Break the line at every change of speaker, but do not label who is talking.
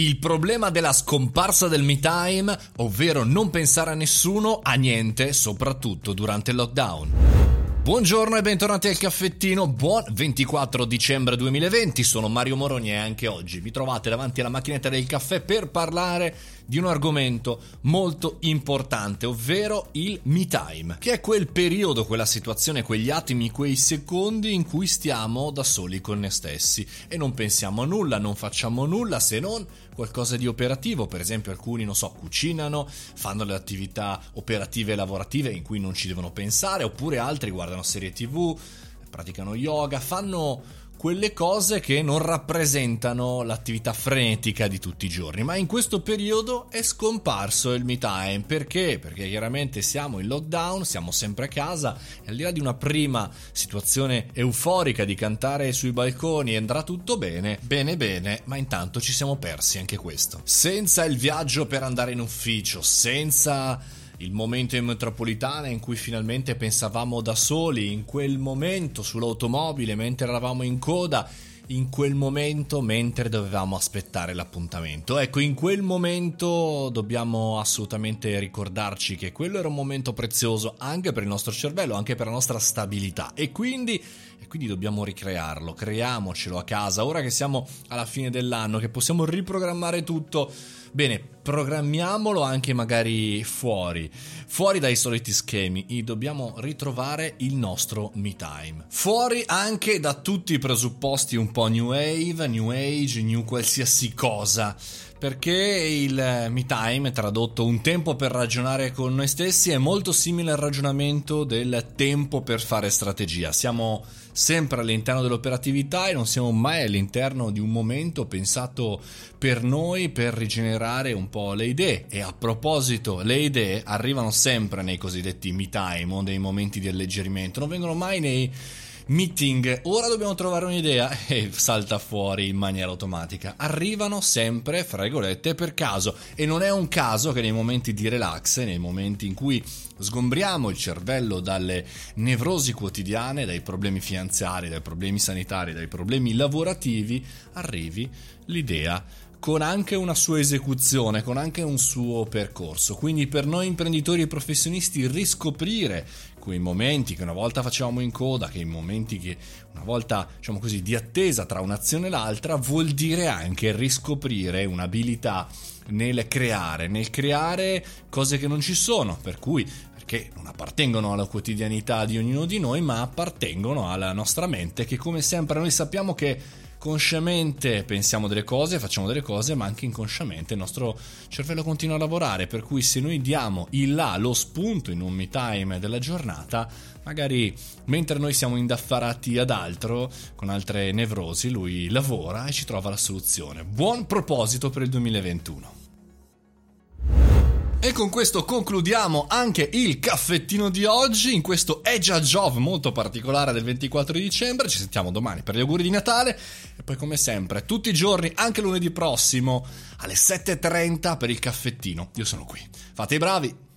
Il problema della scomparsa del me time, ovvero non pensare a nessuno, a niente, soprattutto durante il lockdown. Buongiorno e bentornati al caffettino, buon 24 dicembre 2020, sono Mario Moroni e anche oggi. Vi trovate davanti alla macchinetta del caffè per parlare di un argomento molto importante, ovvero il me time, che è quel periodo, quella situazione, quegli attimi, quei secondi in cui stiamo da soli con noi stessi. E non pensiamo a nulla, non facciamo nulla se non qualcosa di operativo, per esempio alcuni, non so, cucinano, fanno le attività operative e lavorative in cui non ci devono pensare, oppure altri guardano serie tv, praticano yoga, fanno quelle cose che non rappresentano l'attività frenetica di tutti i giorni. Ma in questo periodo è scomparso il me time. Perché? Perché chiaramente siamo in lockdown, siamo sempre a casa e al di là di una prima situazione euforica di cantare sui balconi andrà tutto bene, bene bene, ma intanto ci siamo persi anche questo. Senza il viaggio per andare in ufficio, senza il momento in metropolitana in cui finalmente pensavamo da soli, in quel momento sull'automobile mentre eravamo in coda, in quel momento mentre dovevamo aspettare l'appuntamento. Ecco, in quel momento dobbiamo assolutamente ricordarci che quello era un momento prezioso anche per il nostro cervello, anche per la nostra stabilità e quindi, e quindi dobbiamo ricrearlo, creiamocelo a casa, ora che siamo alla fine dell'anno, che possiamo riprogrammare tutto Bene, programmiamolo anche magari fuori, fuori dai soliti schemi. E dobbiamo ritrovare il nostro me time. Fuori anche da tutti i presupposti un po' new wave, new age, new qualsiasi cosa perché il me time, tradotto un tempo per ragionare con noi stessi, è molto simile al ragionamento del tempo per fare strategia. Siamo sempre all'interno dell'operatività e non siamo mai all'interno di un momento pensato per noi per rigenerare un po' le idee. E a proposito, le idee arrivano sempre nei cosiddetti me time o nei momenti di alleggerimento, non vengono mai nei meeting, ora dobbiamo trovare un'idea e salta fuori in maniera automatica. Arrivano sempre, fra virgolette, per caso e non è un caso che nei momenti di relax, nei momenti in cui sgombriamo il cervello dalle nevrosi quotidiane, dai problemi finanziari, dai problemi sanitari, dai problemi lavorativi, arrivi l'idea con anche una sua esecuzione, con anche un suo percorso. Quindi per noi imprenditori e professionisti riscoprire quei momenti che una volta facevamo in coda, che i momenti che una volta, diciamo così, di attesa tra un'azione e l'altra, vuol dire anche riscoprire un'abilità nel creare, nel creare cose che non ci sono, per cui perché non appartengono alla quotidianità di ognuno di noi, ma appartengono alla nostra mente che come sempre noi sappiamo che consciamente pensiamo delle cose, facciamo delle cose, ma anche inconsciamente il nostro cervello continua a lavorare, per cui se noi diamo il là, lo spunto in un me time della giornata, magari mentre noi siamo indaffarati ad altro, con altre nevrosi, lui lavora e ci trova la soluzione. Buon proposito per il 2021. E con questo concludiamo anche il caffettino di oggi, in questo Edge a Jove molto particolare del 24 di dicembre. Ci sentiamo domani per gli auguri di Natale e poi come sempre tutti i giorni, anche lunedì prossimo alle 7.30 per il caffettino. Io sono qui. Fate i bravi!